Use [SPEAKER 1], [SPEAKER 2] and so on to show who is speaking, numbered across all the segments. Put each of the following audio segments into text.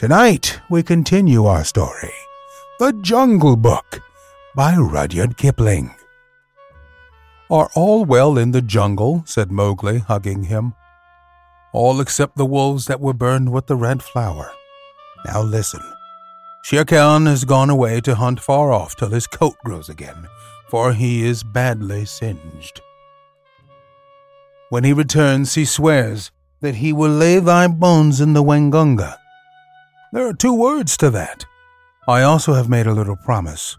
[SPEAKER 1] Tonight, we continue our story The Jungle Book by Rudyard Kipling.
[SPEAKER 2] Are all well in the jungle? said Mowgli, hugging him. All except the wolves that were burned with the red flower. Now listen. Shere Khan has gone away to hunt far off till his coat grows again, for he is badly singed. When he returns, he swears that he will lay thy bones in the Waingunga there are two words to that. I also have made a little promise,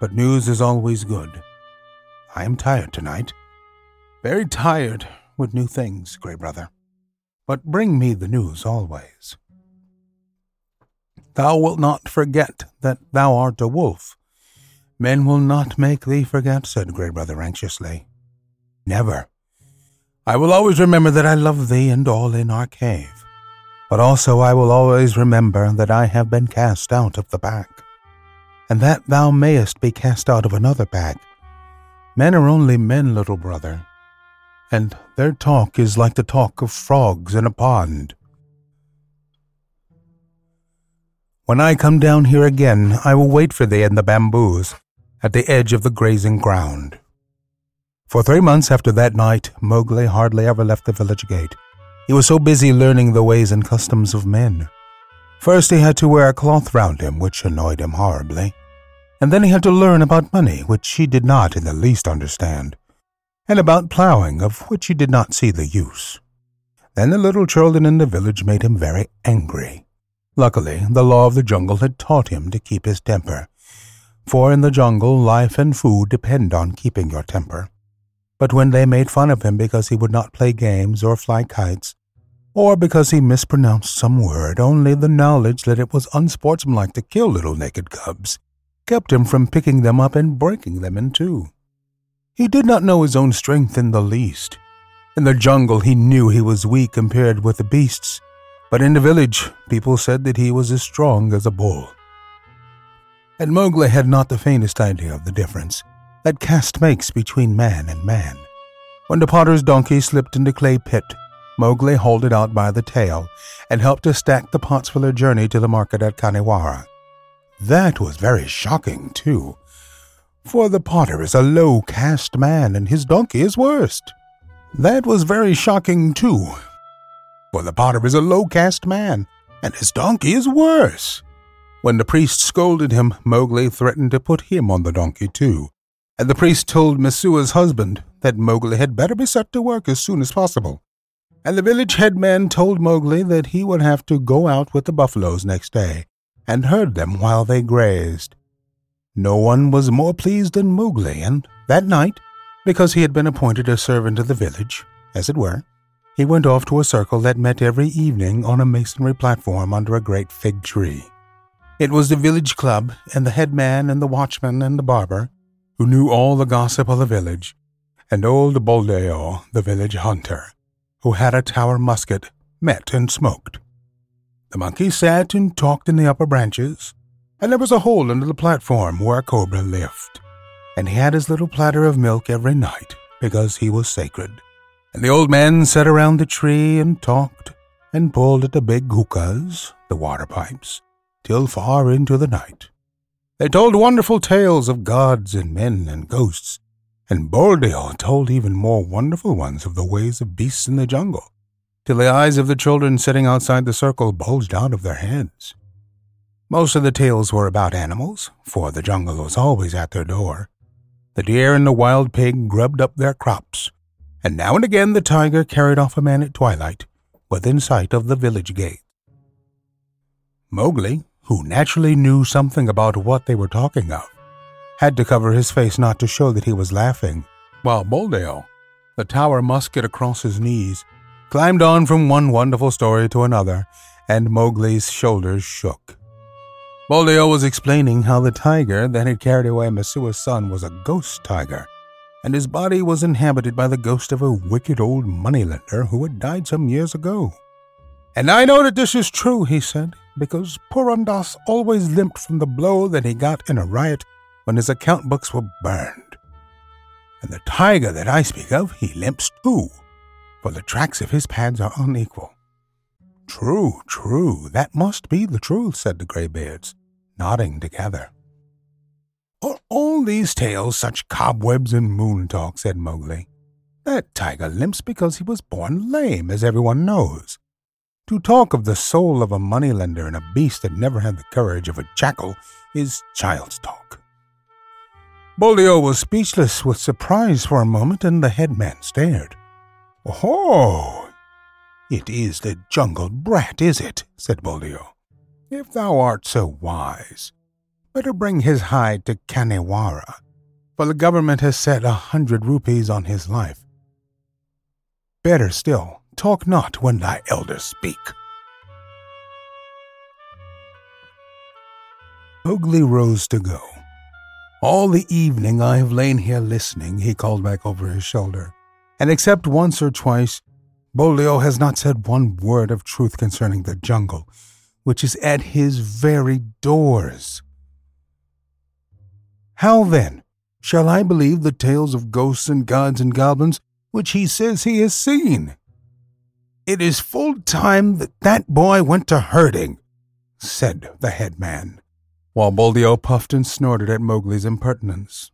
[SPEAKER 2] but news is always good. I am tired tonight. Very tired with new things, Grey Brother. But bring me the news always. Thou wilt not forget that thou art a wolf. Men will not make thee forget, said Grey Brother anxiously. Never. I will always remember that I love thee and all in our cave but also I will always remember that I have been cast out of the pack, and that thou mayest be cast out of another pack. Men are only men, little brother, and their talk is like the talk of frogs in a pond. When I come down here again, I will wait for thee in the bamboos at the edge of the grazing ground. For three months after that night, Mowgli hardly ever left the village gate. He was so busy learning the ways and customs of men. First, he had to wear a cloth round him, which annoyed him horribly. And then he had to learn about money, which he did not in the least understand, and about plowing, of which he did not see the use. Then the little children in the village made him very angry. Luckily, the law of the jungle had taught him to keep his temper, for in the jungle life and food depend on keeping your temper. But when they made fun of him because he would not play games or fly kites, or because he mispronounced some word, only the knowledge that it was unsportsmanlike to kill little naked cubs kept him from picking them up and breaking them in two. He did not know his own strength in the least. In the jungle, he knew he was weak compared with the beasts, but in the village, people said that he was as strong as a bull. And Mowgli had not the faintest idea of the difference that caste makes between man and man. When the potter's donkey slipped in the clay pit, Mowgli hauled it out by the tail and helped to stack the pots for their journey to the market at Khanhiwara. That was very shocking, too, for the potter is a low caste man and his donkey is worst. That was very shocking, too, for the potter is a low caste man and his donkey is worse. When the priest scolded him, Mowgli threatened to put him on the donkey, too, and the priest told Messua's husband that Mowgli had better be set to work as soon as possible. And the village headman told Mowgli that he would have to go out with the buffaloes next day and herd them while they grazed. No one was more pleased than Mowgli, and that night, because he had been appointed a servant of the village, as it were, he went off to a circle that met every evening on a masonry platform under a great fig tree. It was the village club, and the headman and the watchman and the barber who knew all the gossip of the village, and old Buldeo, the village hunter, who had a tower musket, met and smoked. The monkey sat and talked in the upper branches, and there was a hole under the platform where a cobra lived. And he had his little platter of milk every night because he was sacred. And the old men sat around the tree and talked and pulled at the big hookahs, the water pipes, till far into the night. They told wonderful tales of gods and men and ghosts, and Buldeo told even more wonderful ones of the ways of beasts in the jungle, till the eyes of the children sitting outside the circle bulged out of their heads. Most of the tales were about animals, for the jungle was always at their door. The deer and the wild pig grubbed up their crops, and now and again the tiger carried off a man at twilight, within sight of the village gate. Mowgli, who naturally knew something about what they were talking of, had to cover his face not to show that he was laughing, while Buldeo, the tower musket across his knees, climbed on from one wonderful story to another, and Mowgli's shoulders shook. Buldeo was explaining how the tiger that had carried away Messua's son was a ghost tiger, and his body was inhabited by the ghost of a wicked old moneylender who had died some years ago. And I know that this is true, he said, because Purun Dass always limped from the blow that he got in a riot when his account books were burned. And the tiger that I speak of, he limps too, for the tracks of his pads are unequal. True, true, that must be the truth, said the greybeards nodding together. Are all these tales such cobwebs and moon talk? said Mowgli. That tiger limps because he was born lame, as everyone knows. To talk of the soul of a moneylender and a beast that never had the courage of a jackal is child's talk. Buldeo was speechless with surprise for a moment, and the headman stared. Oh, it is the jungle brat, is it? said Buldeo. If thou art so wise, better bring his hide to Khanhiwara, for the government has set a hundred rupees on his life. Better still, talk not when thy elders speak. Mowgli rose to go. All the evening I have lain here listening, he called back over his shoulder, and except once or twice, Buldeo has not said one word of truth concerning the jungle which is at his very doors. How then shall I believe the tales of ghosts and gods and goblins which he says he has seen? It is full time that that boy went to herding, said the headman, while Buldeo puffed and snorted at Mowgli's impertinence.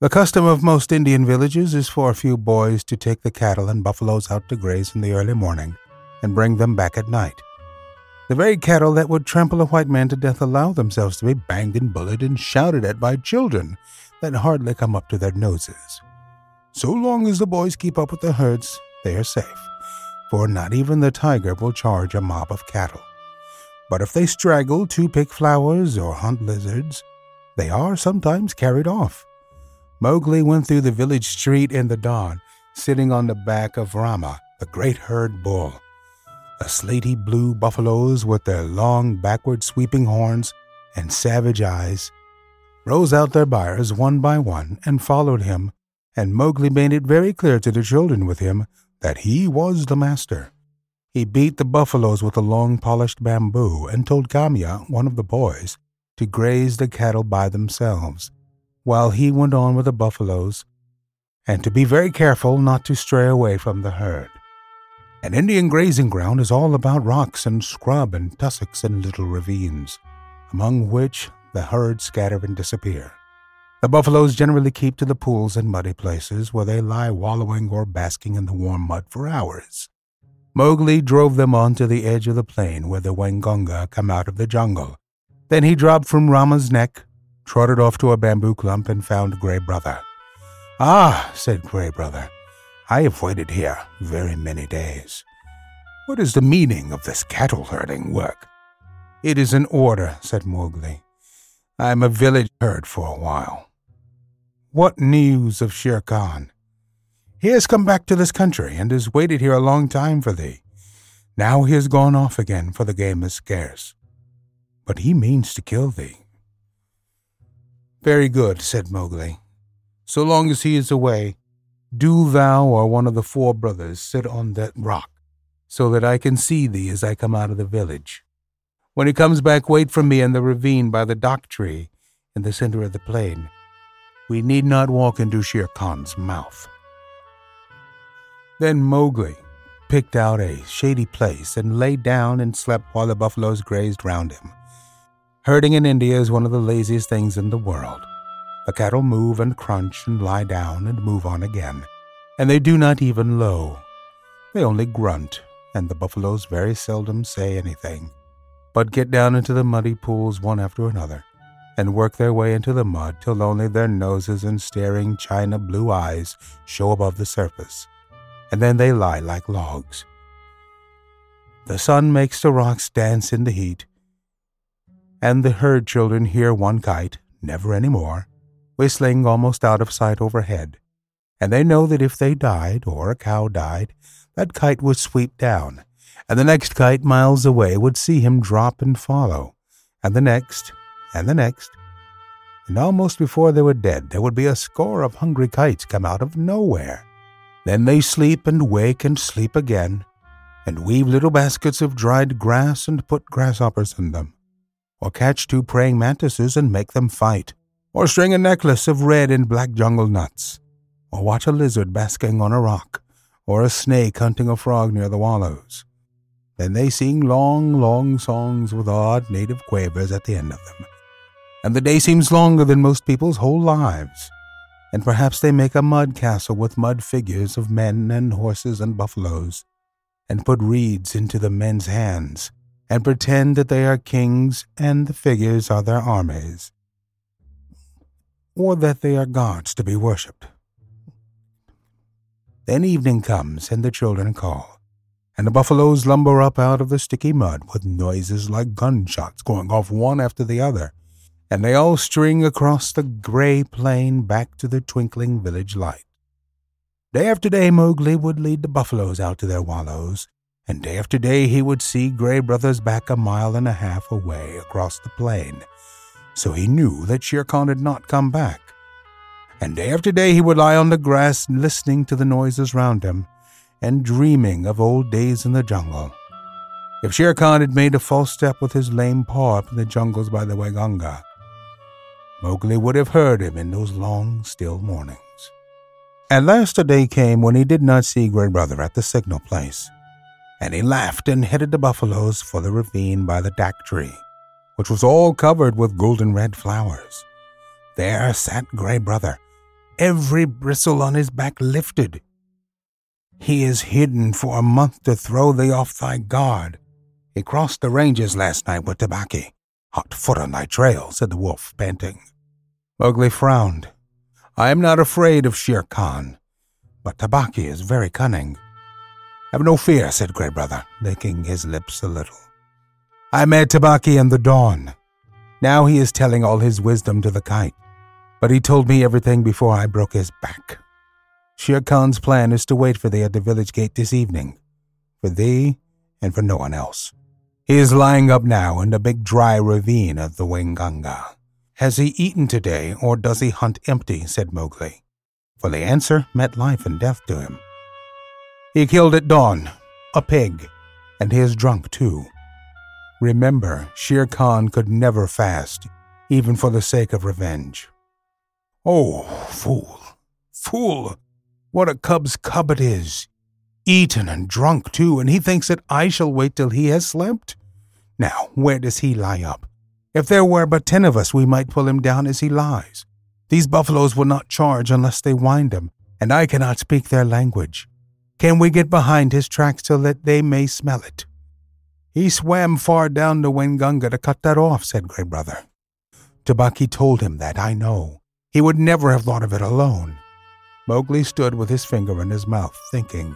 [SPEAKER 2] The custom of most Indian villages is for a few boys to take the cattle and buffaloes out to graze in the early morning and bring them back at night. The very cattle that would trample a white man to death allow themselves to be banged and bullied and shouted at by children that hardly come up to their noses. So long as the boys keep up with the herds, they are safe, for not even the tiger will charge a mob of cattle. But if they straggle to pick flowers or hunt lizards, they are sometimes carried off. Mowgli went through the village street in the dawn, sitting on the back of Rama, the great herd bull the slaty blue buffaloes with their long backward sweeping horns and savage eyes, rose out their byres one by one and followed him, and Mowgli made it very clear to the children with him that he was the master. He beat the buffaloes with a long polished bamboo and told Kamya, one of the boys, to graze the cattle by themselves, while he went on with the buffaloes, and to be very careful not to stray away from the herd. An Indian grazing ground is all about rocks and scrub and tussocks and little ravines, among which the herds scatter and disappear. The buffaloes generally keep to the pools and muddy places where they lie wallowing or basking in the warm mud for hours. Mowgli drove them on to the edge of the plain where the Waingunga come out of the jungle. Then he dropped from Rama's neck, trotted off to a bamboo clump, and found Gray Brother. Ah, said Gray Brother, I have waited here very many days. What is the meaning of this cattle herding work? It is an order, said Mowgli. I am a village herd for a while. What news of Shere Khan? He has come back to this country and has waited here a long time for thee. Now he has gone off again, for the game is scarce. But he means to kill thee. Very good, said Mowgli. So long as he is away, do thou or one of the four brothers sit on that rock, so that I can see thee as I come out of the village. When he comes back, wait for me in the ravine by the dock tree in the center of the plain. We need not walk into Shere Khan's mouth. Then Mowgli picked out a shady place and lay down and slept while the buffaloes grazed round him. Herding in India is one of the laziest things in the world. The cattle move and crunch and lie down and move on again, and they do not even low. They only grunt, and the buffaloes very seldom say anything, but get down into the muddy pools one after another, and work their way into the mud till only their noses and staring china blue eyes show above the surface, and then they lie like logs. The sun makes the rocks dance in the heat, and the herd children hear one kite, never any more, whistling almost out of sight overhead, and they know that if they died, or a cow died, that kite would sweep down, and the next kite miles away would see him drop and follow, and the next, and the next. And almost before they were dead, there would be a score of hungry kites come out of nowhere. Then they sleep and wake and sleep again, and weave little baskets of dried grass and put grasshoppers in them, or catch two praying mantises and make them fight, or string a necklace of red and black jungle nuts, or watch a lizard basking on a rock, or a snake hunting a frog near the wallows. Then they sing long, long songs with odd native quavers at the end of them. And the day seems longer than most people's whole lives. And perhaps they make a mud castle with mud figures of men and horses and buffaloes, and put reeds into the men's hands, and pretend that they are kings and the figures are their armies, or that they are gods to be worshipped. Then evening comes, and the children call, and the buffaloes lumber up out of the sticky mud with noises like gunshots going off one after the other, and they all string across the gray plain back to the twinkling village light. Day after day, Mowgli would lead the buffaloes out to their wallows, and day after day he would see Gray Brother's back a mile and a half away across the plain, so he knew that Shere Khan had not come back and day after day he would lie on the grass listening to the noises round him and dreaming of old days in the jungle. If Shere Khan had made a false step with his lame paw up in the jungles by the Waingunga, Mowgli would have heard him in those long, still mornings. At last a day came when he did not see Gray Brother at the signal place, and he laughed and headed the buffaloes for the ravine by the dak tree, which was all covered with golden red flowers. There sat Gray Brother, every bristle on his back lifted. He is hidden for a month to throw thee off thy guard. He crossed the ranges last night with Tabaqui. Hot foot on thy trail, said the wolf, panting. Mowgli frowned. I am not afraid of Shere Khan, but Tabaqui is very cunning. Have no fear, said Gray Brother, licking his lips a little. I met Tabaqui in the dawn. Now he is telling all his wisdom to the kite but he told me everything before I broke his back. Shere Khan's plan is to wait for thee at the village gate this evening, for thee and for no one else. He is lying up now in the big dry ravine of the Waingunga. Has he eaten today, or does he hunt empty? said Mowgli, for the answer meant life and death to him. He killed at dawn, a pig, and he is drunk too. Remember, Shere Khan could never fast, even for the sake of revenge. Oh, fool, fool! What a cub's cub it is! Eaten and drunk too, and he thinks that I shall wait till he has slept? Now, where does he lie up? If there were but ten of us, we might pull him down as he lies. These buffaloes will not charge unless they wind him, and I cannot speak their language. Can we get behind his tracks so that they may smell it? He swam far down the Waingunga to cut that off, said Gray Brother. Tabaqui told him that, I know. He would never have thought of it alone. Mowgli stood with his finger in his mouth, thinking.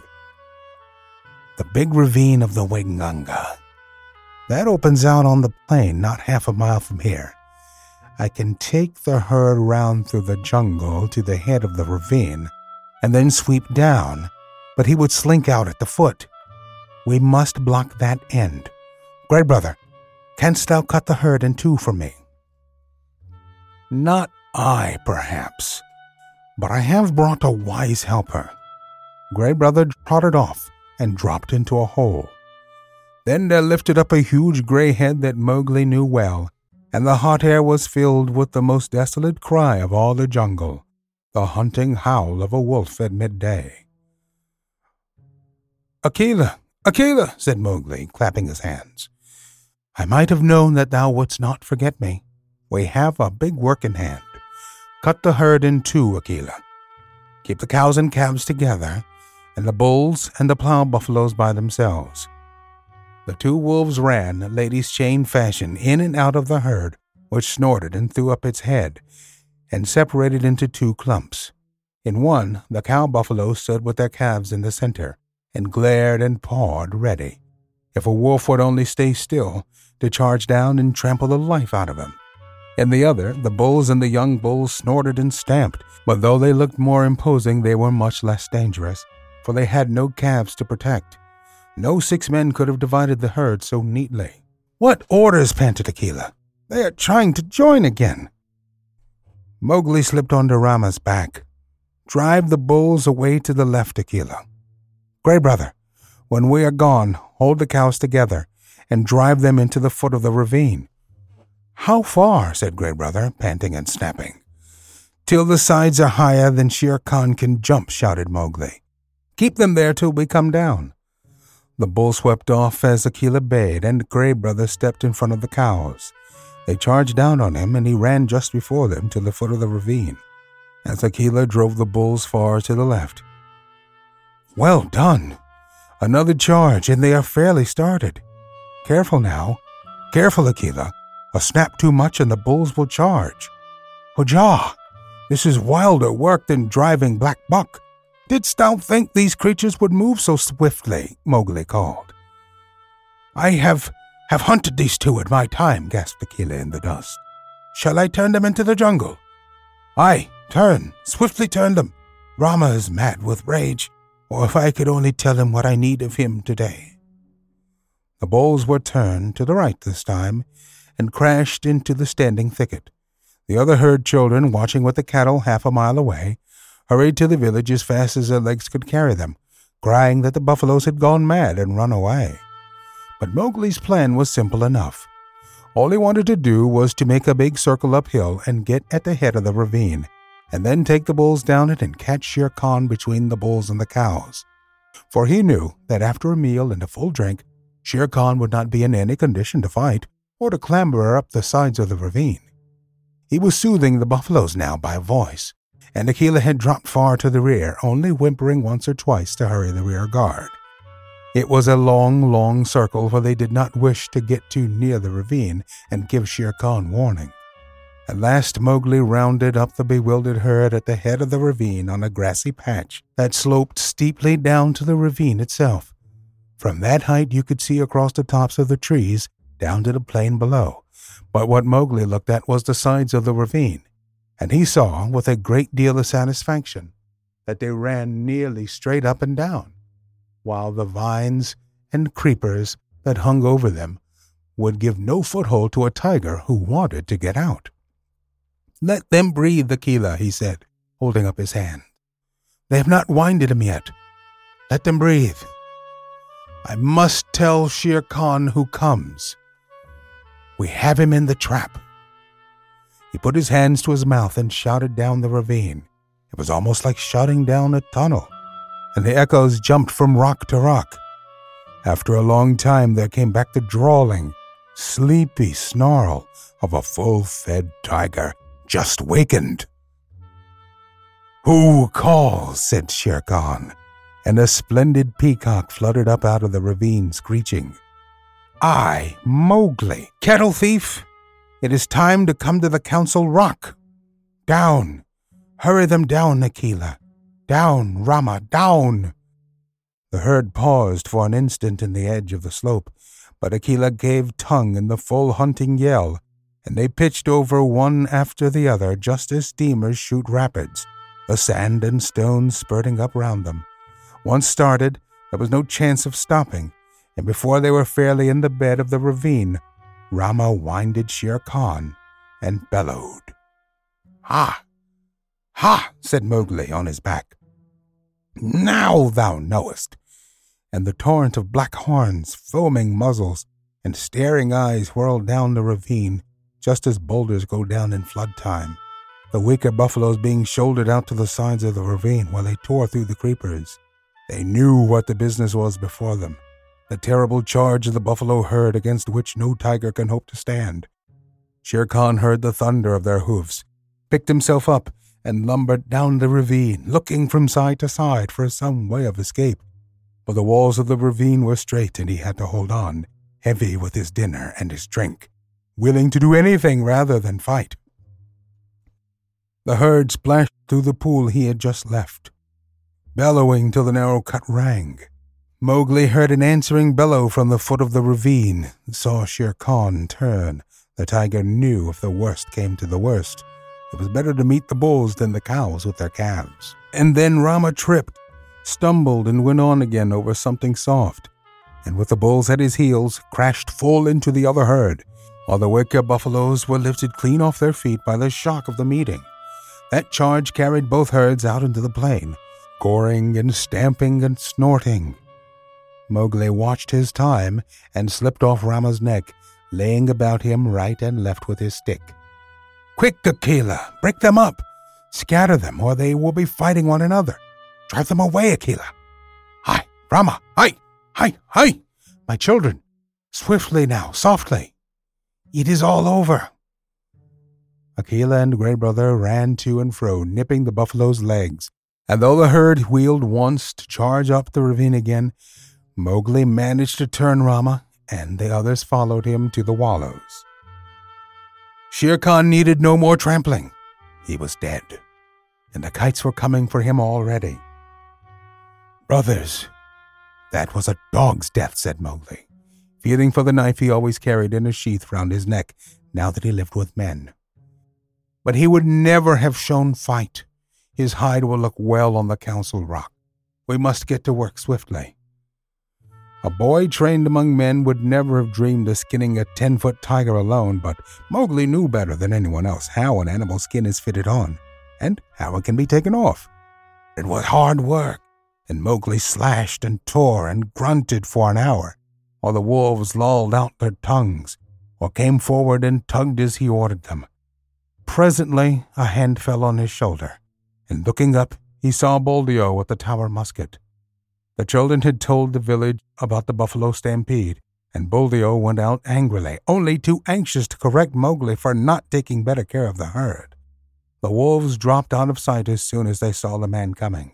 [SPEAKER 2] The big ravine of the Waingunga. That opens out on the plain not half a mile from here. I can take the herd round through the jungle to the head of the ravine and then sweep down, but he would slink out at the foot. We must block that end. Gray Brother, canst thou cut the herd in two for me? Not I, perhaps. But I have brought a wise helper. Gray Brother trotted off and dropped into a hole. Then there lifted up a huge gray head that Mowgli knew well, and the hot air was filled with the most desolate cry of all the jungle, the hunting howl of a wolf at midday. Akela, Akela, said Mowgli, clapping his hands. I might have known that thou wouldst not forget me. We have a big work in hand. Cut the herd in two, Akela. Keep the cows and calves together, and the bulls and the plow buffaloes by themselves. The two wolves ran, ladies' chain fashion, in and out of the herd, which snorted and threw up its head, and separated into two clumps. In one, the cow buffaloes stood with their calves in the center, and glared and pawed ready, if a wolf would only stay still, to charge down and trample the life out of him. In the other, the bulls and the young bulls snorted and stamped, but though they looked more imposing, they were much less dangerous, for they had no calves to protect. No six men could have divided the herd so neatly. What orders, panted Akela? They are trying to join again. Mowgli slipped onto Rama's back. Drive the bulls away to the left, Akela. Gray Brother, when we are gone, hold the cows together and drive them into the foot of the ravine. How far? said Gray Brother, panting and snapping. Till the sides are higher than Shere Khan can jump, shouted Mowgli. Keep them there till we come down. The bull swept off as Akela bayed, and Gray Brother stepped in front of the cows. They charged down on him, and he ran just before them to the foot of the ravine, as Akela drove the bulls far to the left. Well done! Another charge, and they are fairly started. Careful now. Careful, Akela. A snap too much, and the bulls will charge. Hojah! This is wilder work than driving Black Buck. Didst thou think these creatures would move so swiftly? Mowgli called. I have have hunted these two at my time, gasped Akela in the dust. Shall I turn them into the jungle? Aye, turn, swiftly turn them. Rama is mad with rage. Or if I could only tell him what I need of him today. The bulls were turned to the right this time and crashed into the standing thicket. The other herd children, watching with the cattle half a mile away, hurried to the village as fast as their legs could carry them, crying that the buffaloes had gone mad and run away. But Mowgli's plan was simple enough. All he wanted to do was to make a big circle uphill and get at the head of the ravine, and then take the bulls down it and catch Shere Khan between the bulls and the cows. For he knew that after a meal and a full drink, Shere Khan would not be in any condition to fight or to clamber up the sides of the ravine. He was soothing the buffaloes now by voice, and Akela had dropped far to the rear, only whimpering once or twice to hurry the rear guard. It was a long, long circle, for they did not wish to get too near the ravine and give Shere Khan warning. At last Mowgli rounded up the bewildered herd at the head of the ravine on a grassy patch that sloped steeply down to the ravine itself. From that height you could see across the tops of the trees down to the plain below, but what Mowgli looked at was the sides of the ravine, and he saw with a great deal of satisfaction that they ran nearly straight up and down, while the vines and creepers that hung over them would give no foothold to a tiger who wanted to get out. Let them breathe, Akela, he said, holding up his hand. They have not winded him yet. Let them breathe. I must tell Shere Khan who comes. We have him in the trap. He put his hands to his mouth and shouted down the ravine. It was almost like shouting down a tunnel, and the echoes jumped from rock to rock. After a long time, there came back the drawling, sleepy snarl of a full fed tiger just wakened. Who calls? said Shere Khan, and a splendid peacock fluttered up out of the ravine, screeching. I, Mowgli, cattle thief, it is time to come to the council rock. Down. Hurry them down, Akela. Down, Rama, down. The herd paused for an instant in the edge of the slope, but Akela gave tongue in the full hunting yell, and they pitched over one after the other just as steamers shoot rapids, the sand and stones spurting up round them. Once started, there was no chance of stopping, and before they were fairly in the bed of the ravine, Rama winded Shere Khan and bellowed. Ha! Ha! said Mowgli on his back. Now thou knowest. And the torrent of black horns, foaming muzzles, and staring eyes whirled down the ravine, just as boulders go down in flood time. The weaker buffaloes being shouldered out to the sides of the ravine while they tore through the creepers. They knew what the business was before them the terrible charge of the buffalo herd against which no tiger can hope to stand. Shere Khan heard the thunder of their hoofs, picked himself up, and lumbered down the ravine, looking from side to side for some way of escape. But the walls of the ravine were straight, and he had to hold on, heavy with his dinner and his drink, willing to do anything rather than fight. The herd splashed through the pool he had just left, bellowing till the narrow cut rang. Mowgli heard an answering bellow from the foot of the ravine, saw Shere Khan turn. The tiger knew if the worst came to the worst, it was better to meet the bulls than the cows with their calves. And then Rama tripped, stumbled, and went on again over something soft, and with the bulls at his heels, crashed full into the other herd. while the wicker buffaloes were lifted clean off their feet by the shock of the meeting. That charge carried both herds out into the plain, goring and stamping and snorting. Mowgli watched his time and slipped off Rama's neck, laying about him right and left with his stick. Quick, Akela! Break them up! Scatter them, or they will be fighting one another. Drive them away, Akela! Hi, Rama! Hi! Hi! Hi! My children! Swiftly now, softly! It is all over! Akela and Grey Brother ran to and fro, nipping the buffalo's legs, and though the herd wheeled once to charge up the ravine again, Mowgli managed to turn Rama, and the others followed him to the wallows. Shere Khan needed no more trampling. He was dead, and the kites were coming for him already. Brothers, that was a dog's death, said Mowgli, feeling for the knife he always carried in a sheath round his neck now that he lived with men. But he would never have shown fight. His hide will look well on the Council Rock. We must get to work swiftly. A boy trained among men would never have dreamed of skinning a ten foot tiger alone, but Mowgli knew better than anyone else how an animal's skin is fitted on, and how it can be taken off. It was hard work, and Mowgli slashed and tore and grunted for an hour, while the wolves lolled out their tongues, or came forward and tugged as he ordered them. Presently a hand fell on his shoulder, and looking up, he saw Buldeo with the tower musket. The children had told the village about the buffalo stampede, and Buldeo went out angrily, only too anxious to correct Mowgli for not taking better care of the herd. The wolves dropped out of sight as soon as they saw the man coming.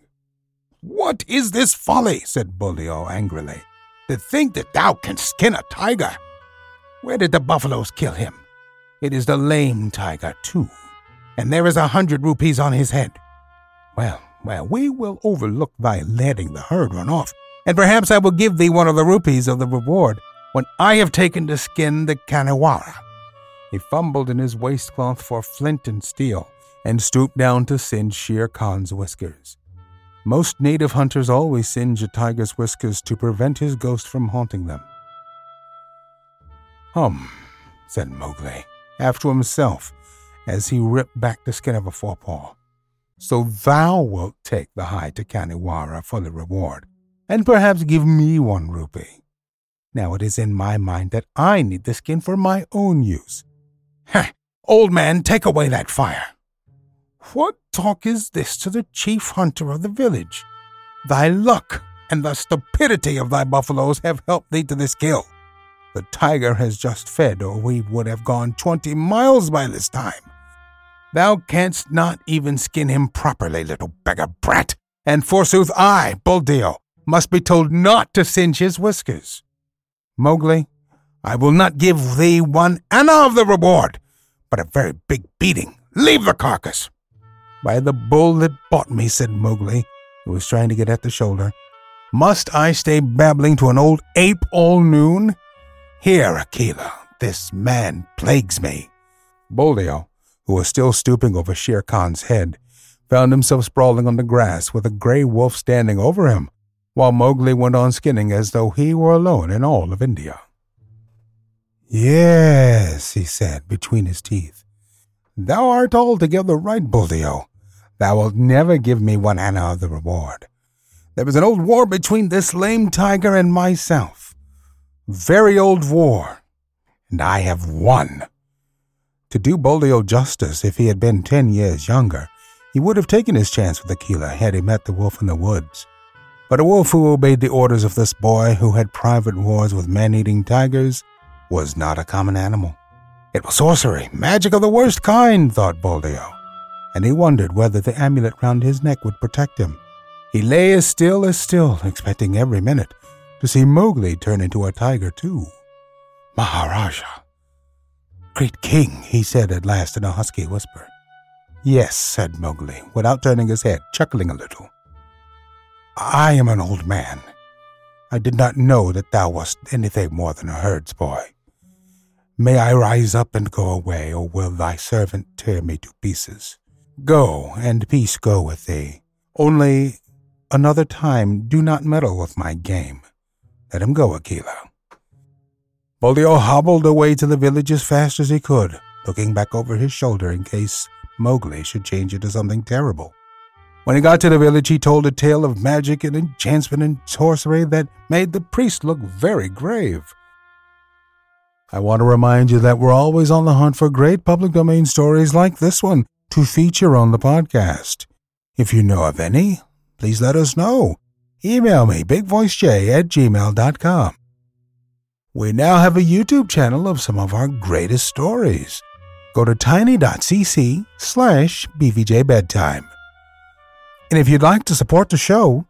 [SPEAKER 2] What is this folly? said Buldeo angrily. To think that thou canst skin a tiger! Where did the buffaloes kill him? It is the lame tiger, too, and there is a hundred rupees on his head. Well, well, we will overlook thy letting the herd run off, and perhaps I will give thee one of the rupees of the reward when I have taken to skin the Khanhiwara. He fumbled in his waistcloth for flint and steel, and stooped down to singe Shere Khan's whiskers. Most native hunters always singe a tiger's whiskers to prevent his ghost from haunting them. Hum, said Mowgli, half to himself, as he ripped back the skin of a forepaw. So thou wilt take the hide to Khanhiwara for the reward, and perhaps give me one rupee. Now it is in my mind that I need the skin for my own use. Heh! Old man, take away that fire. What talk is this to the chief hunter of the village? Thy luck and the stupidity of thy buffaloes have helped thee to this kill. The tiger has just fed, or we would have gone twenty miles by this time. Thou canst not even skin him properly, little beggar brat, and forsooth I, Buldeo, must be told not to singe his whiskers. Mowgli, I will not give thee one anna of the reward, but a very big beating. Leave the carcass. By the bull that bought me, said Mowgli, who was trying to get at the shoulder, must I stay babbling to an old ape all noon? Here, Akela, this man plagues me. Buldeo, who was still stooping over Shere Khan's head, found himself sprawling on the grass with a gray wolf standing over him, while Mowgli went on skinning as though he were alone in all of India. Yes, he said between his teeth. Thou art altogether right, Buldeo. Thou wilt never give me one anna of the reward. There was an old war between this lame tiger and myself. Very old war. And I have won. To do Buldeo justice, if he had been ten years younger, he would have taken his chance with Akela had he met the wolf in the woods. But a wolf who obeyed the orders of this boy, who had private wars with man eating tigers, was not a common animal. It was sorcery, magic of the worst kind, thought Buldeo, and he wondered whether the amulet round his neck would protect him. He lay as still as still, expecting every minute to see Mowgli turn into a tiger too. Maharaja, Great king, he said at last in a husky whisper. Yes, said Mowgli, without turning his head, chuckling a little. I am an old man. I did not know that thou wast anything more than a herd's boy. May I rise up and go away, or will thy servant tear me to pieces? Go, and peace go with thee. Only another time do not meddle with my game. Let him go, Akela. Buldeo hobbled away to the village as fast as he could, looking back over his shoulder in case Mowgli should change into something terrible. When he got to the village, he told a tale of magic and enchantment and sorcery that made the priest look very grave. I want to remind you that we're always on the hunt for great public domain stories like this one to feature on the podcast. If you know of any, please let us know. Email me, bigvoicej at gmail.com. We now have a YouTube channel of some of our greatest stories. Go to tiny.cc slash bvjbedtime. And if you'd like to support the show,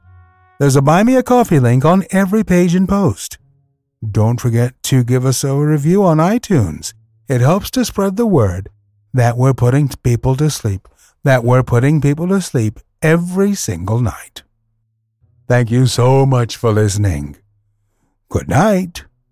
[SPEAKER 2] there's a Buy Me a Coffee link on every page and post. Don't forget to give us a review on iTunes. It helps to spread the word that we're putting people to sleep, that we're putting people to sleep every single night. Thank you so much for listening. Good night.